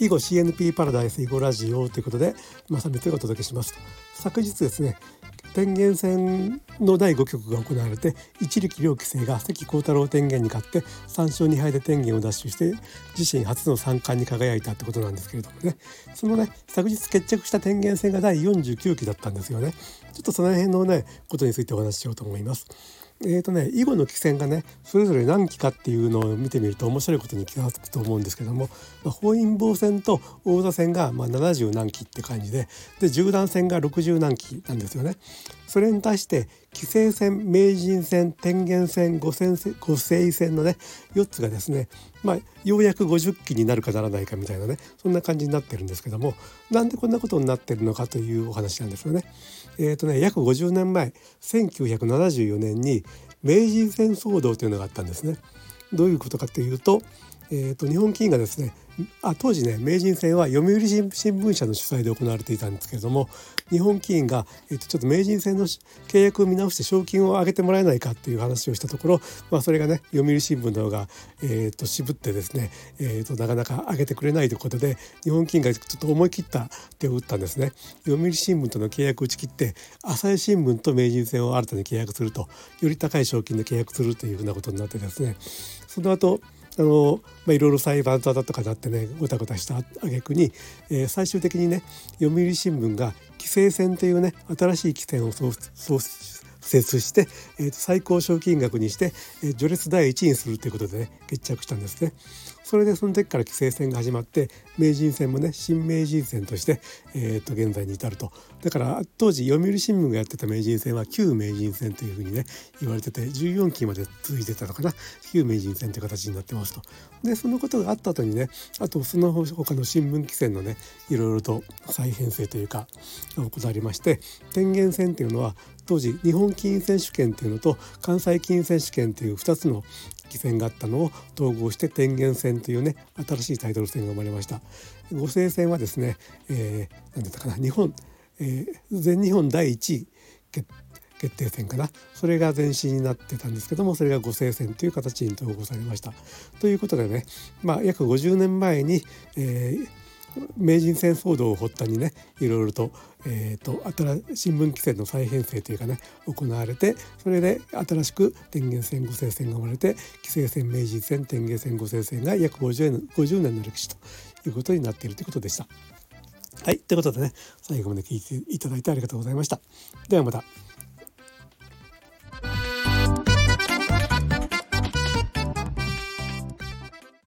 囲碁 CNP パラダイス囲碁ラジオということで正光がお届けします昨日ですね天元戦の第5局が行われて一力遼棋聖が関幸太郎天元に勝って3勝2敗で天元を奪取して自身初の三冠に輝いたってことなんですけれどもねそのね昨日決着した天元戦が第49期だったんですよねちょっとその辺のねことについてお話ししようと思います。えーとね、囲碁の棋戦がねそれぞれ何期かっていうのを見てみると面白いことに気が付くと思うんですけども、まあ、本因坊戦と王座戦がまあ70何期って感じでで十段戦が60何期なんですよね。それに対して棋聖戦名人戦天元戦五戦五聖戦のね4つがですね、まあ、ようやく50期になるかならないかみたいなねそんな感じになってるんですけどもなんでこんなことになってるのかというお話なんですよね。えーとね約50年前1974年に名人戦騒動というのがあったんですね。どういうことかというとえーと、日本棋院がですねあ当時ね名人戦は読売新聞社の主催で行われていたんですけれども日本棋院が、えーと、ちょっと名人戦の契約を見直して賞金を上げてもらえないかっていう話をしたところ、まあ、それがね読売新聞の方が、えーと、渋ってですね、えー、となかなか上げてくれないということで日本棋院がちょっと思い切った手を打ったんですね。読売新聞との契約打ち切って朝日新聞と名人戦を新たに契約するとより高い賞金で契約するというふうなことになってですねその後あの、まあ、いろいろ裁判沙汰とかだってねごたごたした挙句に、えー、最終的にね読売新聞が規制線というね新しい規制を創設して、えー、最高賞金額にして、えー、序列第1位にするということでね決着したんですね。それでその時から棋聖戦が始まって名人戦もね新名人戦として、えー、と現在に至るとだから当時読売新聞がやってた名人戦は旧名人戦というふうにね言われてて14期まで続いてたのかな旧名人戦という形になってますと。でそのことがあった後にねあとその他の新聞規制のねいろいろと再編成というか行われまして天元戦っていうのは当時日本棋院選手権っていうのと関西棋院選手権っていう2つの棋戦があったのを統合して天元戦というね新しいタイトル戦が生まれました五星戦はですね、えー、何だったかな日本、えー、全日本第1位決定戦かなそれが前身になってたんですけどもそれが五星戦という形に統合されました。ということでね、まあ、約50年前に、えー、名人戦騒動を発端にねいろいろと,、えーと、新新聞規制の再編成というかね行われてそれで新しく天元戦五星戦が生まれて規制戦名人戦天元戦五星戦が約 50, 年50年の歴史ということになっているということでした。はいということでね最後まで聞いていただいてありがとうございました。ではまた。